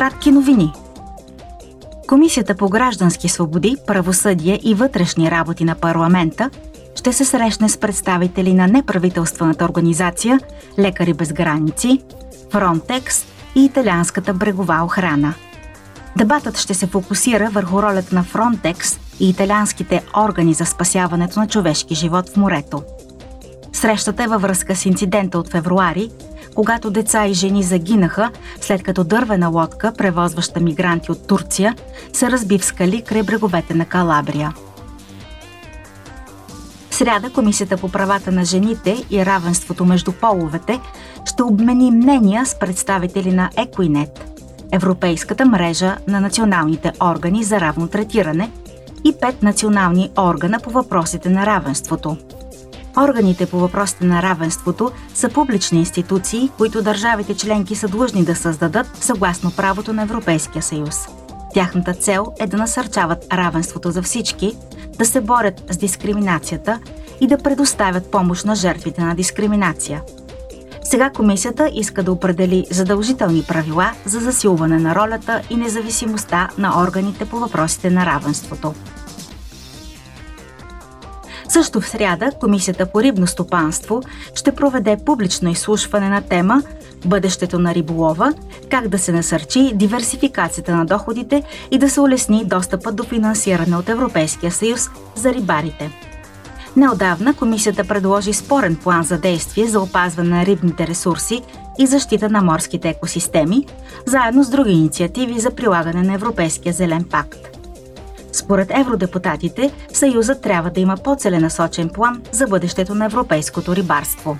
Кратки новини. Комисията по граждански свободи, правосъдие и вътрешни работи на парламента ще се срещне с представители на неправителствената организация Лекари без граници, Фронтекс и Италианската брегова охрана. Дебатът ще се фокусира върху ролята на Фронтекс и италианските органи за спасяването на човешки живот в морето. Срещата е във връзка с инцидента от февруари, когато деца и жени загинаха, след като дървена лодка, превозваща мигранти от Турция, се разби в скали край бреговете на Калабрия. В сряда Комисията по правата на жените и равенството между половете ще обмени мнения с представители на Equinet, Европейската мрежа на националните органи за равно третиране и пет национални органа по въпросите на равенството – Органите по въпросите на равенството са публични институции, които държавите членки са длъжни да създадат съгласно правото на Европейския съюз. Тяхната цел е да насърчават равенството за всички, да се борят с дискриминацията и да предоставят помощ на жертвите на дискриминация. Сега комисията иска да определи задължителни правила за засилване на ролята и независимостта на органите по въпросите на равенството. Също в сряда Комисията по рибно стопанство ще проведе публично изслушване на тема Бъдещето на риболова, как да се насърчи диверсификацията на доходите и да се улесни достъпът до финансиране от Европейския съюз за рибарите. Неодавна комисията предложи спорен план за действие за опазване на рибните ресурси и защита на морските екосистеми, заедно с други инициативи за прилагане на Европейския зелен пакт. Според евродепутатите, Съюзът трябва да има по-целенасочен план за бъдещето на европейското рибарство.